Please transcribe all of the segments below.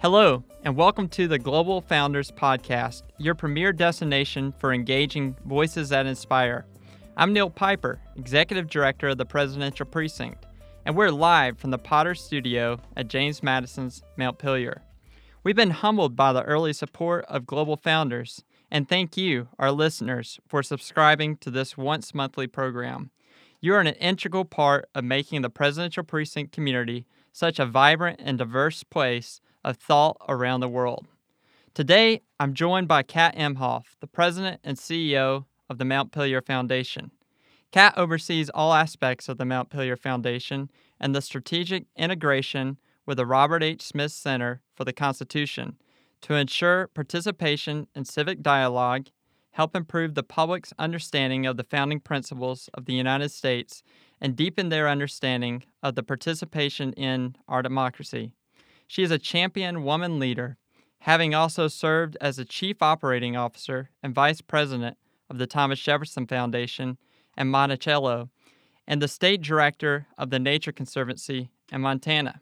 Hello, and welcome to the Global Founders Podcast, your premier destination for engaging voices that inspire. I'm Neil Piper, Executive Director of the Presidential Precinct, and we're live from the Potter Studio at James Madison's Montpelier. We've been humbled by the early support of Global Founders, and thank you, our listeners, for subscribing to this once monthly program. You are an integral part of making the Presidential Precinct community such a vibrant and diverse place of thought around the world. Today, I'm joined by Kat Imhoff, the president and CEO of the Montpelier Foundation. Kat oversees all aspects of the Montpelier Foundation and the strategic integration with the Robert H. Smith Center for the Constitution to ensure participation in civic dialogue, help improve the public's understanding of the founding principles of the United States, and deepen their understanding of the participation in our democracy. She is a champion woman leader, having also served as the Chief Operating Officer and Vice President of the Thomas Jefferson Foundation and Monticello, and the State Director of the Nature Conservancy in Montana.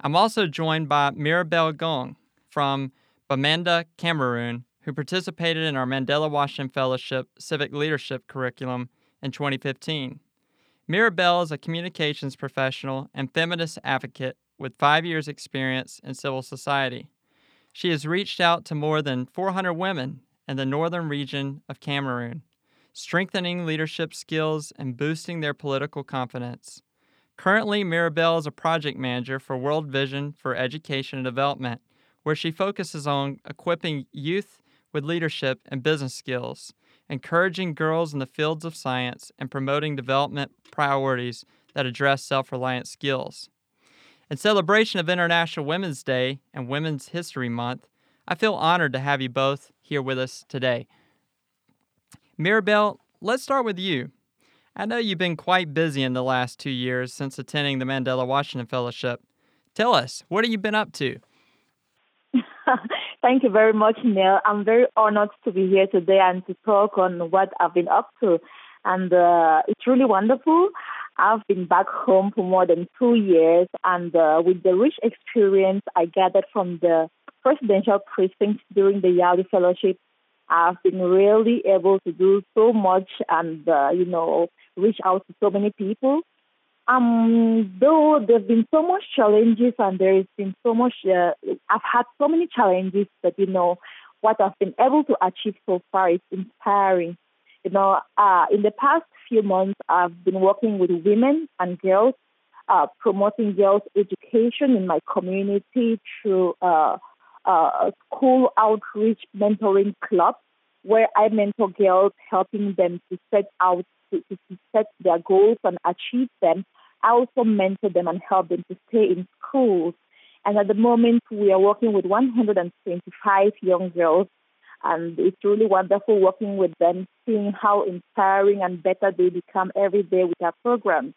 I'm also joined by Mirabel Ngong from Bamenda, Cameroon, who participated in our Mandela Washington Fellowship Civic Leadership Curriculum in 2015. Mirabel is a communications professional and feminist advocate with five years' experience in civil society. She has reached out to more than 400 women in the northern region of Cameroon, strengthening leadership skills and boosting their political confidence. Currently, Mirabel is a project manager for World Vision for Education and Development, where she focuses on equipping youth with leadership and business skills, encouraging girls in the fields of science, and promoting development priorities that address self reliant skills. In celebration of International Women's Day and Women's History Month, I feel honored to have you both here with us today. Mirabel, let's start with you. I know you've been quite busy in the last two years since attending the Mandela Washington Fellowship. Tell us, what have you been up to? Thank you very much, Neil. I'm very honored to be here today and to talk on what I've been up to. And uh, it's really wonderful. I've been back home for more than two years, and uh, with the rich experience I gathered from the presidential precinct during the Yali Fellowship, I've been really able to do so much and, uh, you know, reach out to so many people. Um, though there've been so much challenges and there has been so much, uh, I've had so many challenges but, you know, what I've been able to achieve so far is inspiring. You know, uh, in the past few months, I've been working with women and girls, uh, promoting girls' education in my community through uh, uh, school outreach mentoring club, where I mentor girls, helping them to set out to, to, to set their goals and achieve them. I also mentor them and help them to stay in schools. And at the moment, we are working with 125 young girls and it's really wonderful working with them, seeing how inspiring and better they become every day with our programs.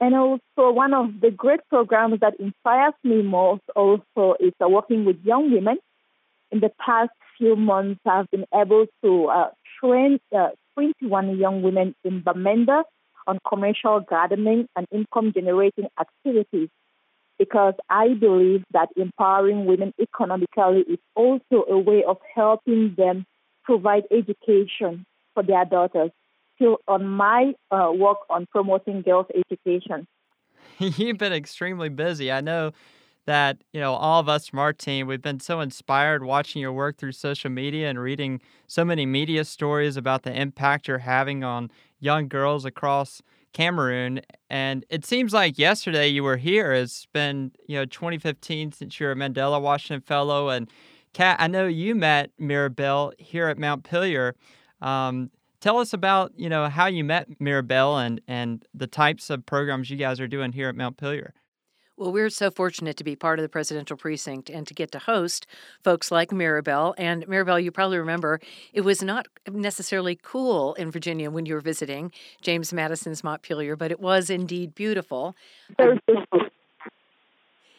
And also, one of the great programs that inspires me most also is uh, working with young women. In the past few months, I've been able to uh, train uh, 21 young women in Bamenda on commercial gardening and income generating activities because I believe that empowering women economically is also a way of helping them provide education for their daughters. Still on my uh, work on promoting girls' education. You've been extremely busy. I know that you know all of us from our team we've been so inspired watching your work through social media and reading so many media stories about the impact you're having on young girls across Cameroon. And it seems like yesterday you were here. It's been, you know, 2015 since you're a Mandela Washington Fellow. And Kat, I know you met Mirabel here at Montpelier. Um, tell us about, you know, how you met Mirabel and, and the types of programs you guys are doing here at Montpelier. Well, we're so fortunate to be part of the presidential precinct and to get to host folks like Mirabel. And Mirabel, you probably remember it was not necessarily cool in Virginia when you were visiting James Madison's Montpelier, but it was indeed beautiful.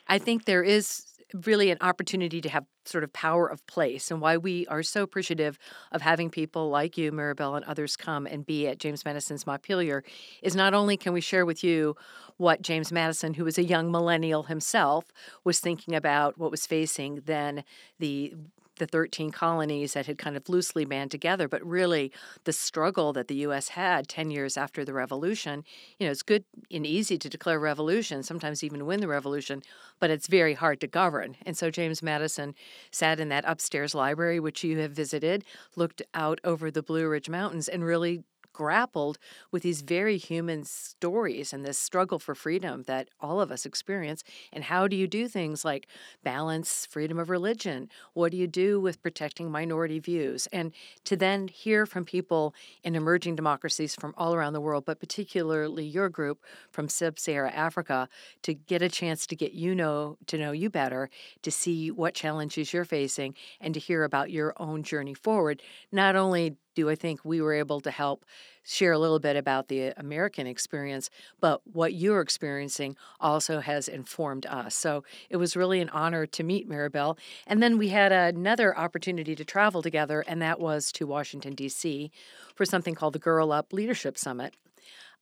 I think there is really an opportunity to have sort of power of place and why we are so appreciative of having people like you, Maribel, and others come and be at James Madison's Montpelier is not only can we share with you what James Madison, who was a young millennial himself, was thinking about what was facing then the the 13 colonies that had kind of loosely band together, but really the struggle that the U.S. had 10 years after the revolution. You know, it's good and easy to declare revolution, sometimes even win the revolution, but it's very hard to govern. And so James Madison sat in that upstairs library, which you have visited, looked out over the Blue Ridge Mountains, and really grappled with these very human stories and this struggle for freedom that all of us experience. And how do you do things like balance freedom of religion? What do you do with protecting minority views? And to then hear from people in emerging democracies from all around the world, but particularly your group from sub-Saharan Africa, to get a chance to get you know to know you better, to see what challenges you're facing, and to hear about your own journey forward. Not only do I think we were able to help share a little bit about the American experience, but what you're experiencing also has informed us. So it was really an honor to meet Maribel. And then we had another opportunity to travel together, and that was to Washington, D.C. for something called the Girl Up Leadership Summit.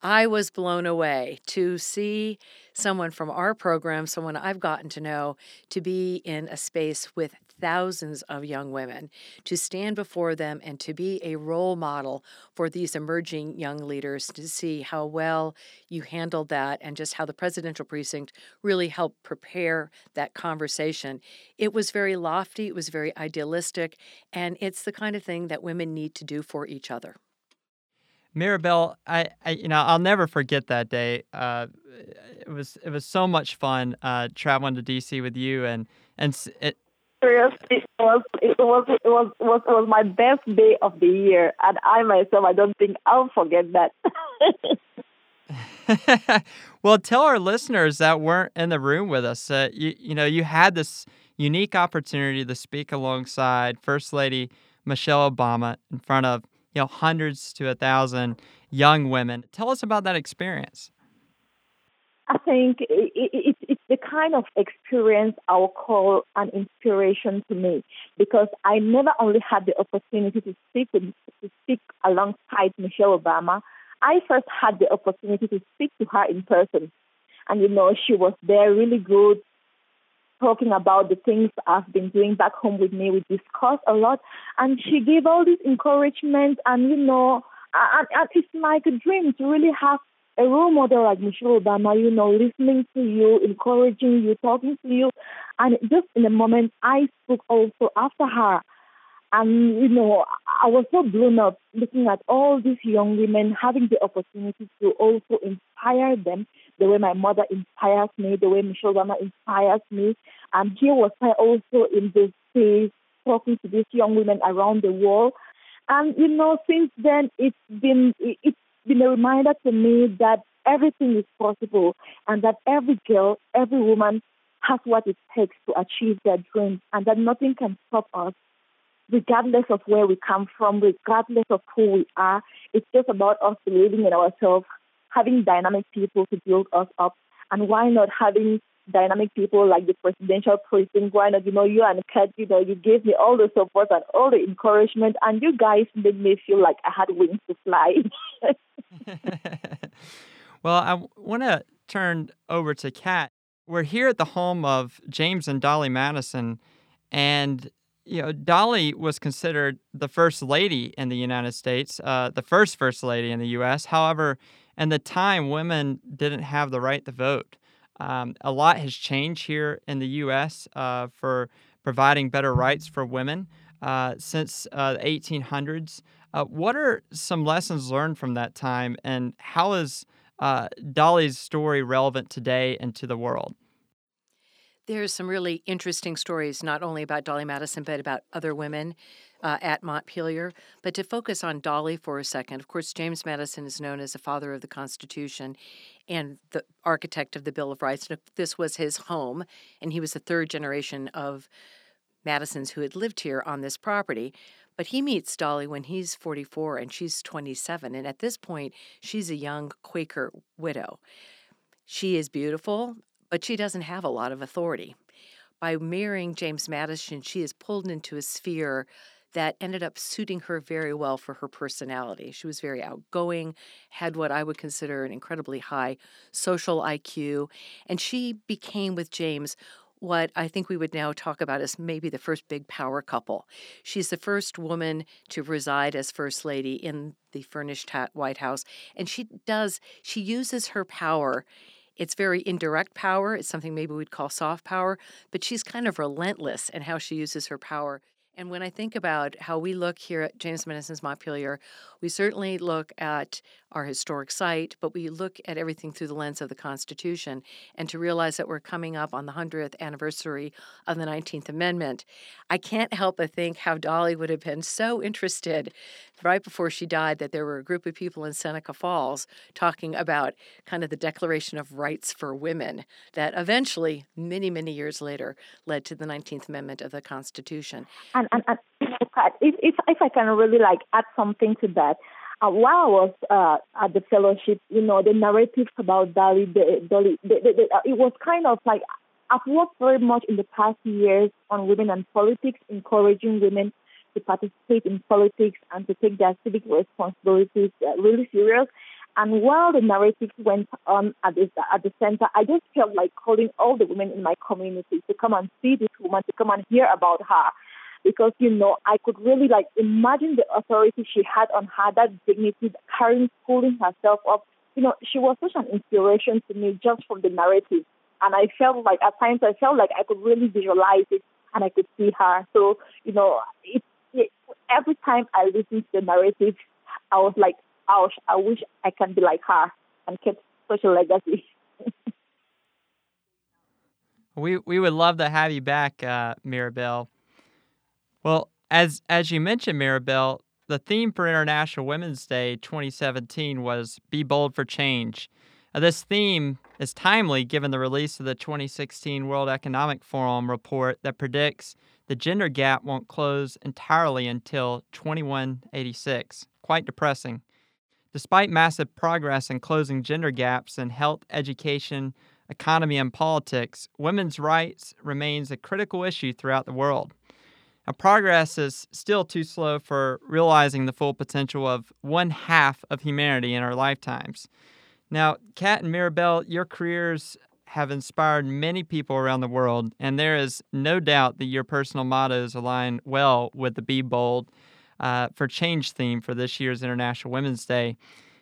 I was blown away to see someone from our program, someone I've gotten to know, to be in a space with thousands of young women, to stand before them and to be a role model for these emerging young leaders, to see how well you handled that and just how the presidential precinct really helped prepare that conversation. It was very lofty, it was very idealistic, and it's the kind of thing that women need to do for each other. Maribel, I, I, you know I'll never forget that day. Uh, it was it was so much fun uh, traveling to DC with you and and it. Seriously, it was it was it was it was, it was my best day of the year, and I myself I don't think I'll forget that. well, tell our listeners that weren't in the room with us. Uh, you you know you had this unique opportunity to speak alongside First Lady Michelle Obama in front of you know, hundreds to a thousand young women. Tell us about that experience. I think it, it, it's the kind of experience I would call an inspiration to me because I never only had the opportunity to speak with, to speak alongside Michelle Obama. I first had the opportunity to speak to her in person, and you know she was there, really good, talking about the things I've been doing back home with me. We discussed a lot, and she gave all this encouragement, and you know, and, and it's like a dream to really have a role model like Michelle Obama, you know, listening to you, encouraging you, talking to you. And just in a moment, I spoke also after her. And, you know, I was so blown up looking at all these young women having the opportunity to also inspire them the way my mother inspires me, the way Michelle Obama inspires me. And here was I also in this space talking to these young women around the world. And, you know, since then, it's been, it's been a reminder to me that everything is possible and that every girl, every woman has what it takes to achieve their dreams and that nothing can stop us regardless of where we come from, regardless of who we are. It's just about us believing in ourselves, having dynamic people to build us up, and why not having dynamic people like the presidential precinct? Why you know, you and Kat, you know, you gave me all the support and all the encouragement, and you guys made me feel like I had wings to fly. well, I want to turn over to Kat. We're here at the home of James and Dolley Madison, and you know, Dolley was considered the first lady in the United States, uh, the first first lady in the U.S. However, in the time, women didn't have the right to vote. Um, a lot has changed here in the U.S. Uh, for providing better rights for women uh, since uh, the 1800s. Uh, what are some lessons learned from that time, and how is uh, Dolley's story relevant today and to the world? There's some really interesting stories, not only about Dolley Madison, but about other women uh, at Montpelier. But to focus on Dolley for a second, of course, James Madison is known as the father of the Constitution and the architect of the Bill of Rights. This was his home, and he was the third generation of Madisons who had lived here on this property. But he meets Dolley when he's 44 and she's 27. And at this point, she's a young Quaker widow. She is beautiful, but she doesn't have a lot of authority. by marrying James Madison, she is pulled into a sphere that ended up suiting her very well for her personality. She was very outgoing, had what I would consider an incredibly high social IQ, and she became with James what I think we would now talk about as maybe the first big power couple. She's the first woman to reside as First Lady in the furnished White House, and she does, she uses her power. It's very indirect power. It's something maybe we'd call soft power, but she's kind of relentless in how she uses her power. And when I think about how we look here at James Madison's Montpelier, we certainly look at our historic site, but we look at everything through the lens of the Constitution. And to realize that we're coming up on the 100th anniversary of the 19th Amendment, I can't help but think how Dolley would have been so interested right before she died that there were a group of people in Seneca Falls talking about kind of the Declaration of Rights for Women that eventually, many, many years later, led to the 19th Amendment of the Constitution. And, and, and if, if, if I can really like add something to that, uh, while I was uh, at the fellowship, you know, the narratives about Dolley, the, Dolley, the, the, the, uh, it was kind of like I've worked very much in the past years on women and politics, encouraging women to participate in politics and to take their civic responsibilities uh, really serious. And while the narrative went on at the, at the center, I just felt like calling all the women in my community to come and see this woman, to come and hear about her because you know I could really like imagine the authority she had on her, that dignity, carrying, pulling herself up. You know, she was such an inspiration to me just from the narrative, and I felt like at times I felt like I could really visualize it and I could see her. So you know, it, it every time I listened to the narrative, I was like, ouch, I wish I can be like her and keep such a legacy. we we would love to have you back, uh, Mirabel. Well, as as you mentioned, Mirabel, the theme for International Women's Day 2017 was "Be Bold for Change." Now, this theme is timely given the release of the 2016 World Economic Forum report that predicts the gender gap won't close entirely until 2186. Quite depressing. Despite massive progress in closing gender gaps in health, education, economy, and politics, women's rights remains a critical issue throughout the world. Now, progress is still too slow for realizing the full potential of one half of humanity in our lifetimes. Now, Kat and Mirabel, your careers have inspired many people around the world, and there is no doubt that your personal mottos align well with the Be Bold uh, for Change theme for this year's International Women's Day.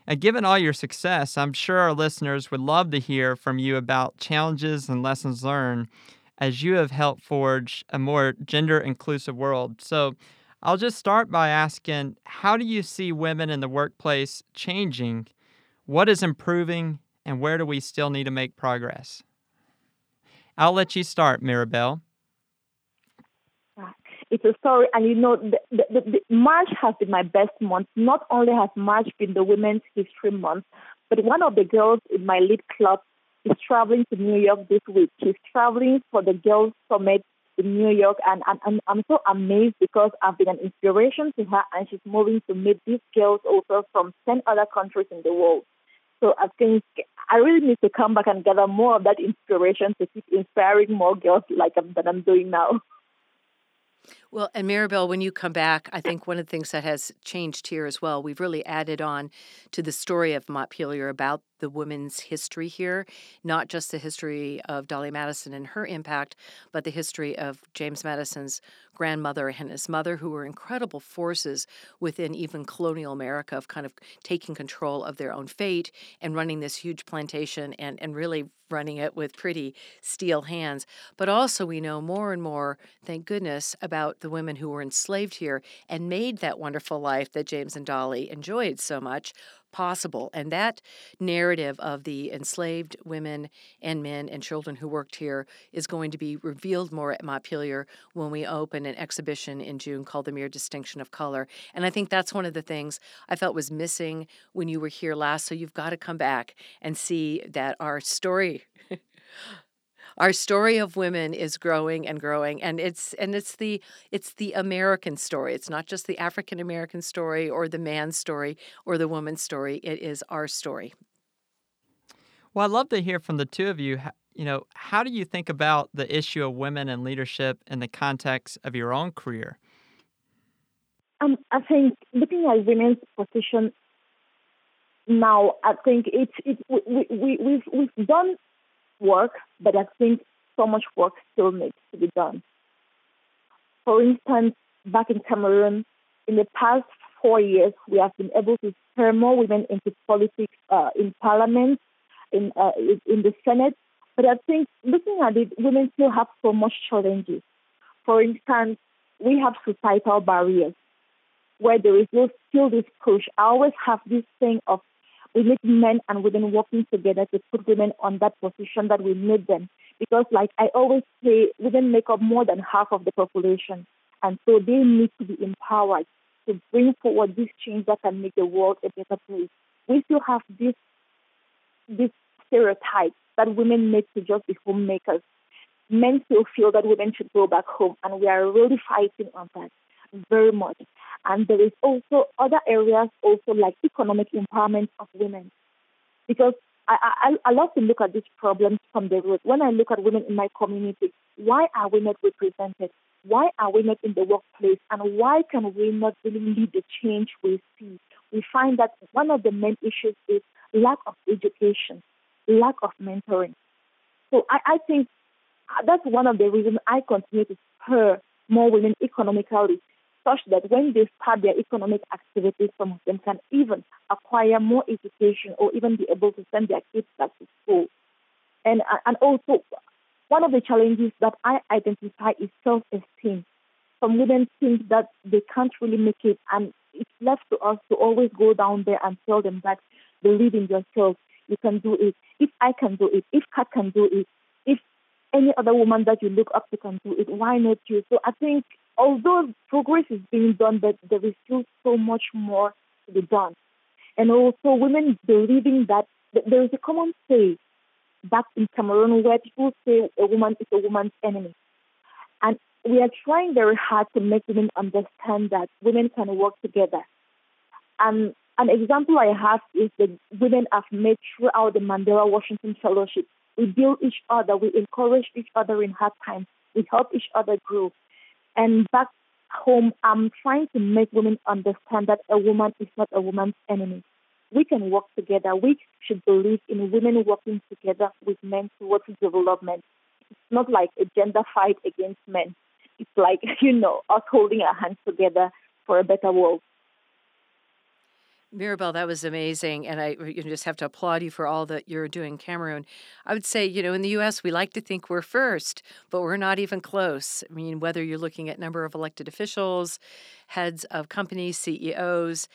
And given all your success, I'm sure our listeners would love to hear from you about challenges and lessons learned as you have helped forge a more gender inclusive world. So I'll just start by asking how do you see women in the workplace changing? What is improving, and where do we still need to make progress? I'll let you start, Mirabel. Ah, it's a story, and you know, the, the, the, March has been my best month. Not only has March been the Women's History Month, but one of the girls in my lead club is traveling to New York this week. She's traveling for the Girls Summit in New York, and, and, and I'm so amazed because I've been an inspiration to her, and she's moving to meet these girls also from 10 other countries in the world. So I think I really need to come back and gather more of that inspiration to keep inspiring more girls like I'm, that I'm doing now. Well, and Mirabel, when you come back, I think one of the things that has changed here as well, we've really added on to the story of Montpelier about the women's history here, not just the history of Dolley Madison and her impact, but the history of James Madison's grandmother and his mother, who were incredible forces within even colonial America of kind of taking control of their own fate and running this huge plantation and, and really running it with pretty steel hands. But also, we know more and more, thank goodness, about the women who were enslaved here and made that wonderful life that James and Dolley enjoyed so much possible. And that narrative of the enslaved women and men and children who worked here is going to be revealed more at Montpelier when we open an exhibition in June called The Mere Distinction of Color. And I think that's one of the things I felt was missing when you were here last. So you've got to come back and see that our story our story of women is growing and growing and it's and it's the it's the american story. It's not just the african american story or the man's story or the woman's story. It is our story. Well i'd love to hear from the two of you you know, how do you think about the issue of women and leadership in the context of your own career? Um, I think looking at women's position now, I think it's it, we, we, we've, we've done work, but I think so much work still needs to be done. For instance, back in Cameroon, in the past four years, we have been able to spur more women into politics uh, in parliament, in, uh, in the Senate. But I think looking at it, women still have so much challenges. For instance, we have societal barriers where there is still this push. I always have this thing of we need men and women working together to put women on that position that we need them. Because, like I always say, women make up more than half of the population. And so they need to be empowered to bring forward this change that can make the world a better place. We still have this this stereotype that women need to just be homemakers. Men still feel that women should go back home, and we are really fighting on that very much. And there is also other areas also like economic empowerment of women. Because I, I, I love to look at these problems from the root. When I look at women in my community, why are we not represented? Why are we not in the workplace? And why can we not really lead the change we see? We find that one of the main issues is lack of education, lack of mentoring. So I, I think that's one of the reasons I continue to spur more women economically such that when they start their economic activities, some of them can even acquire more education or even be able to send their kids back to school. And, uh, and also, one of the challenges that I identify is self esteem. Some women think that they can't really make it, and it's left to us to always go down there and tell them that believe in yourself, you can do it. If I can do it, if Kat can do it, if any other woman that you look up to can do it, why not you? So I think although progress is being done, but there is still so much more to be done. And also, women believing that there is a common say back in Cameroon where people say a woman is a woman's enemy. And we are trying very hard to make women understand that women can work together. And an example I have is the women I've met throughout the Mandela Washington Fellowship. We build each other, we encourage each other in hard times, we help each other grow. And back home, I'm trying to make women understand that a woman is not a woman's enemy. We can work together. We should believe in women working together with men towards development. It's not like a gender fight against men. It's like, you know, us holding our hands together for a better world. Mirabel, that was amazing. And I you just have to applaud you for all that you're doing, Cameroon. I would say, you know, in the U.S., we like to think we're first, but we're not even close. I mean, whether you're looking at number of elected officials, heads of companies, CEOs,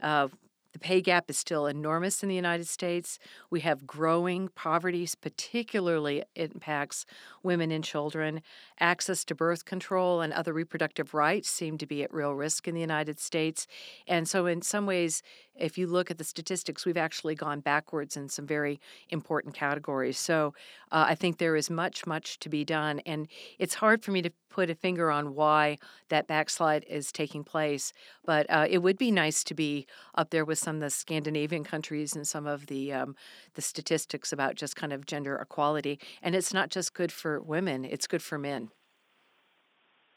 uh, the pay gap is still enormous in the United States. We have growing poverty, particularly impacts women and children. Access to birth control and other reproductive rights seem to be at real risk in the United States. And so, in some ways, if you look at the statistics, we've actually gone backwards in some very important categories. So uh, I think there is much, much to be done. And it's hard for me to put a finger on why that backslide is taking place. But uh, it would be nice to be up there with some of the Scandinavian countries and some of the um, the statistics about just kind of gender equality. And it's not just good for women; it's good for men.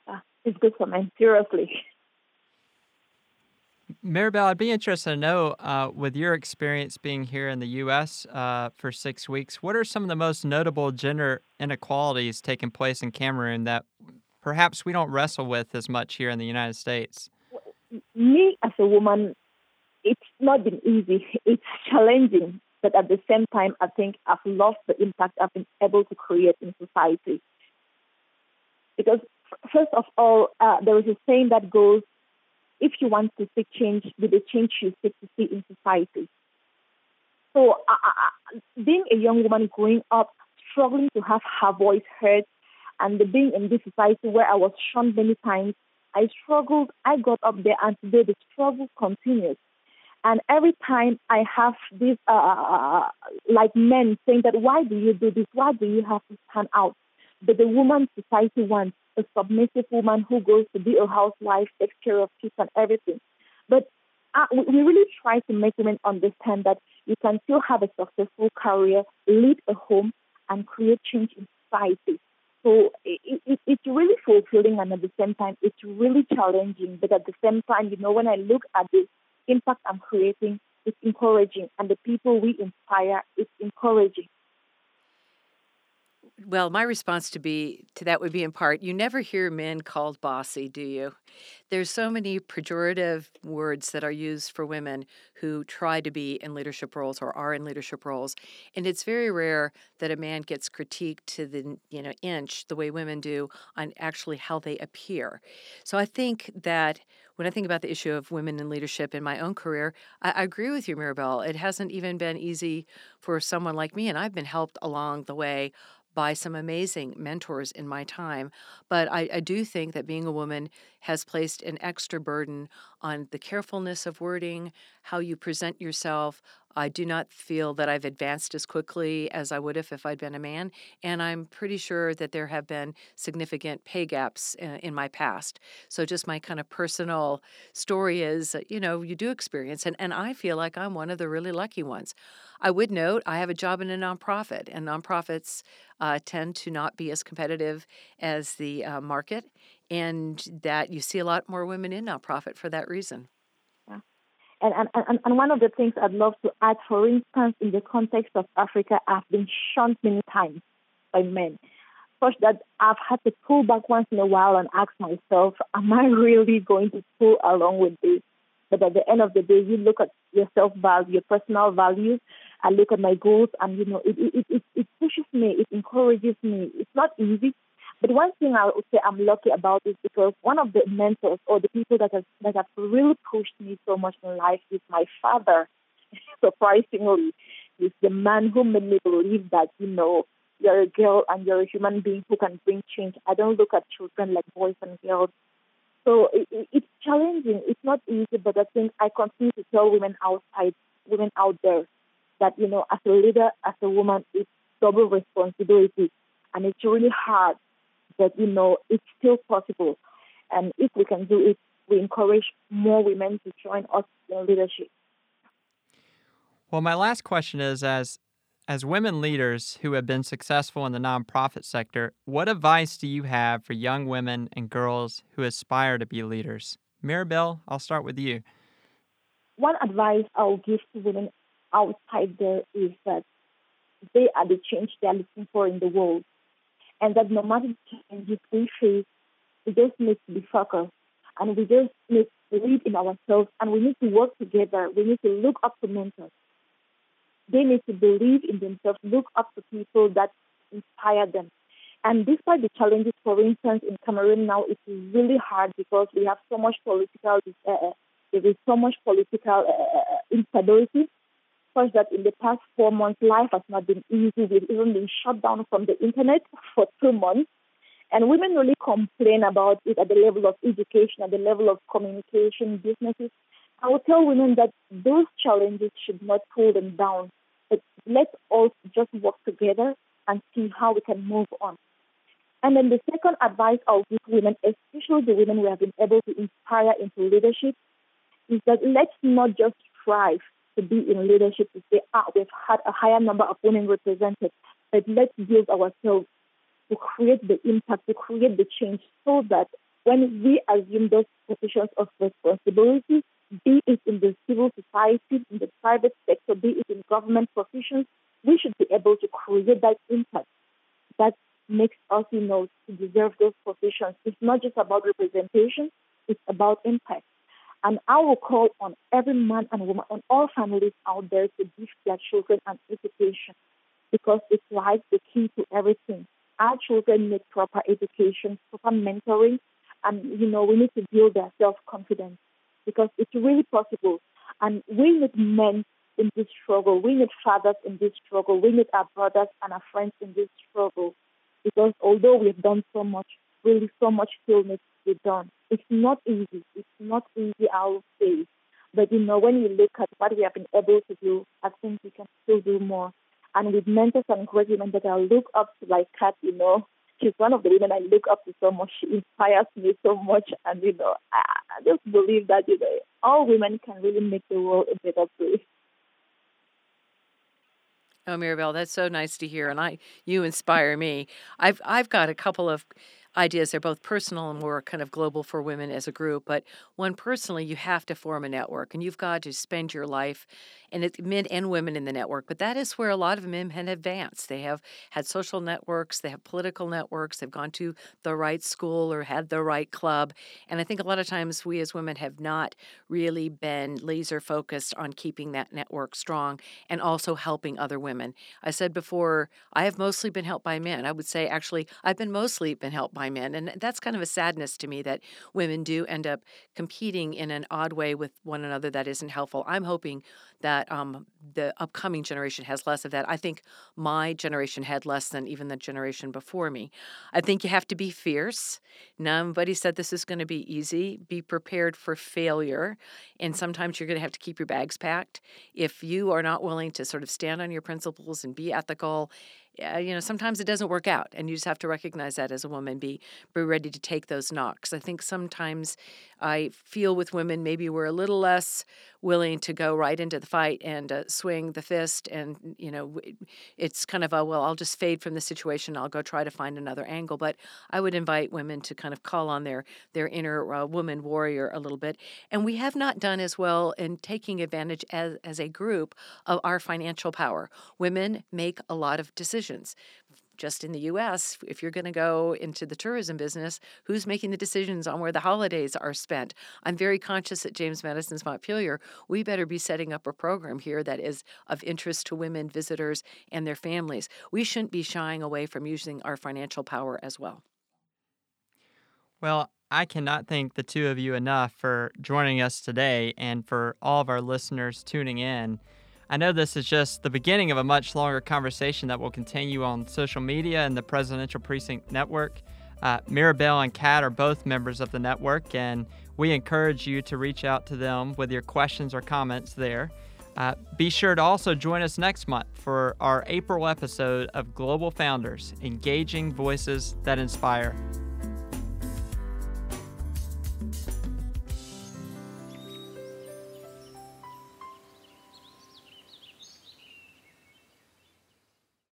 Uh, it's good for men. Seriously. Maribel, I'd be interested to know, uh, with your experience being here in the U.S. Uh, for six weeks, what are some of the most notable gender inequalities taking place in Cameroon that perhaps we don't wrestle with as much here in the United States? Me, as a woman, it's not been easy. It's challenging, but at the same time, I think I've loved the impact I've been able to create in society. Because, first of all, uh, there is a saying that goes, if you want to see change, be the change you seek to see in society. So, uh, being a young woman growing up, struggling to have her voice heard, and being in this society where I was shunned many times, I struggled. I got up there, and today the struggle continues. And every time I have this, uh, like men saying that, why do you do this? Why do you have to stand out? But the woman society wants a submissive woman who goes to be a housewife, takes care of kids and everything. But uh, we really try to make women understand that you can still have a successful career, lead a home, and create change in society. So it, it, it's really fulfilling and at the same time it's really challenging. But at the same time, you know, when I look at the impact I'm creating, is encouraging. And the people we inspire, is encouraging. Well, my response to be to that would be in part, you never hear men called bossy, do you? There's so many pejorative words that are used for women who try to be in leadership roles or are in leadership roles, and it's very rare that a man gets critiqued to the, you know, inch the way women do on actually how they appear. So I think that when I think about the issue of women in leadership in my own career, I, I agree with you, Mirabel. It hasn't even been easy for someone like me, and I've been helped along the way by some amazing mentors in my time. But I, I, do think that being a woman has placed an extra burden on the carefulness of wording, how you present yourself. I do not feel that I've advanced as quickly as I would have if I'd been a man. And I'm pretty sure that there have been significant pay gaps in, uh, in my past. So, just my kind of personal story is, you know, you do experience, and, and I feel like I'm one of the really lucky ones. I would note I have a job in a nonprofit, and nonprofits uh, tend to not be as competitive as the uh, market, and that you see a lot more women in nonprofit for that reason. Yeah. And, and, and one of the things I'd love to add, for instance, in the context of Africa, I've been shunned many times by men. Such that I've had to pull back once in a while and ask myself, am I really going to pull along with this? But at the end of the day, you look at your self value, your personal values, I look at my goals and, you know, it, it, it, it pushes me, it encourages me. It's not easy. But one thing I would say I'm lucky about is because one of the mentors or the people that have, that have really pushed me so much in life is my father. Surprisingly, he's the man who made me believe that, you know, you're a girl and you're a human being who can bring change. I don't look at children like boys and girls. So it, it, it's challenging. It's not easy, but I think I continue to tell women outside, women out there, that, you know, as a leader, as a woman, it's double responsibility. And it's really hard, but, you know, it's still possible. And if we can do it, we encourage more women to join us in leadership. Well, my last question is as as women leaders who have been successful in the nonprofit sector, what advice do you have for young women and girls who aspire to be leaders? Mirabel, I'll start with you. One advice I'll give to women outside there is that they are the change they are looking for in the world. And that no matter the changes we face, we just need to be focused and we just need to believe in ourselves and we need to work together. We need to look up to mentors. They need to believe in themselves, look up to people that inspire them. And despite the challenges, for instance, in Cameroon now, it's really hard because we have so much political, uh, there is so much political uh, instability such that in the past four months, life has not been easy. We've even been shut down from the internet for two months. And women really complain about it at the level of education, at the level of communication, businesses. I would tell women that those challenges should not pull them down. But let's all just work together and see how we can move on. And then the second advice I'll give women, especially the women we have been able to inspire into leadership, is that let's not just strive to be in leadership to say, ah, we've had a higher number of women represented, but let's build ourselves to create the impact, to create the change so that when we assume those positions of responsibility, be it in the civil society, in the private sector, be it in government positions, we should be able to create that impact that makes us, you know, to deserve those positions. It's not just about representation, it's about impact. And I will call on every man and woman and all families out there to give their children an education because it's like the key to everything. Our children need proper education, proper mentoring, and you know we need to build their self confidence because it's really possible. And we need men in this struggle. We need fathers in this struggle. We need our brothers and our friends in this struggle because although we've done so much, really so much still needs to be done. It's not easy. It's not easy, I will say. But you know, when you look at what we have been able to do, I think we can still do more. And with mentors and great women that I look up to, like Kat, you know, she's one of the women I look up to so much. She inspires me so much, and you know, I, I just believe that you know, all women can really make the world a better place. Oh, Mirabel, that's so nice to hear, and I you inspire me. I've I've got a couple of ideas. They're both personal and more kind of global for women as a group. But one personally, you have to form a network and you've got to spend your life, and it's men and women in the network. But that is where a lot of men have advanced. They have had social networks, they have political networks, they've gone to the right school or had the right club. And I think a lot of times we as women have not really been laser focused on keeping that network strong and also helping other women. I said before, I have mostly been helped by men. I would say actually, I've been mostly been helped by And that's kind of a sadness to me that women do end up competing in an odd way with one another that isn't helpful. I'm hoping that um, the upcoming generation has less of that. I think my generation had less than even the generation before me. I think you have to be fierce. Nobody said this is going to be easy. Be prepared for failure. And sometimes you're going to have to keep your bags packed. If you are not willing to sort of stand on your principles and be ethical uh, you know, sometimes it doesn't work out, and you just have to recognize that as a woman. Be be ready to take those knocks. I think sometimes I feel with women maybe we're a little less willing to go right into the fight and uh, swing the fist, and you know, it's kind of a well, I'll just fade from the situation. I'll go try to find another angle. But I would invite women to kind of call on their their inner uh, woman warrior a little bit, and we have not done as well in taking advantage as as a group of our financial power. Women make a lot of decisions just in the US, if you're going to go into the tourism business, who's making the decisions on where the holidays are spent? I'm very conscious at James Madison's Montpelier, we better be setting up a program here that is of interest to women, visitors, and their families. We shouldn't be shying away from using our financial power as well. Well, I cannot thank the two of you enough for joining us today and for all of our listeners tuning in. I know this is just the beginning of a much longer conversation that will continue on social media and the Presidential Precinct Network. Uh, Maribel and Kat are both members of the network, and we encourage you to reach out to them with your questions or comments there. Uh, be sure to also join us next month for our April episode of Global Founders Engaging Voices That Inspire.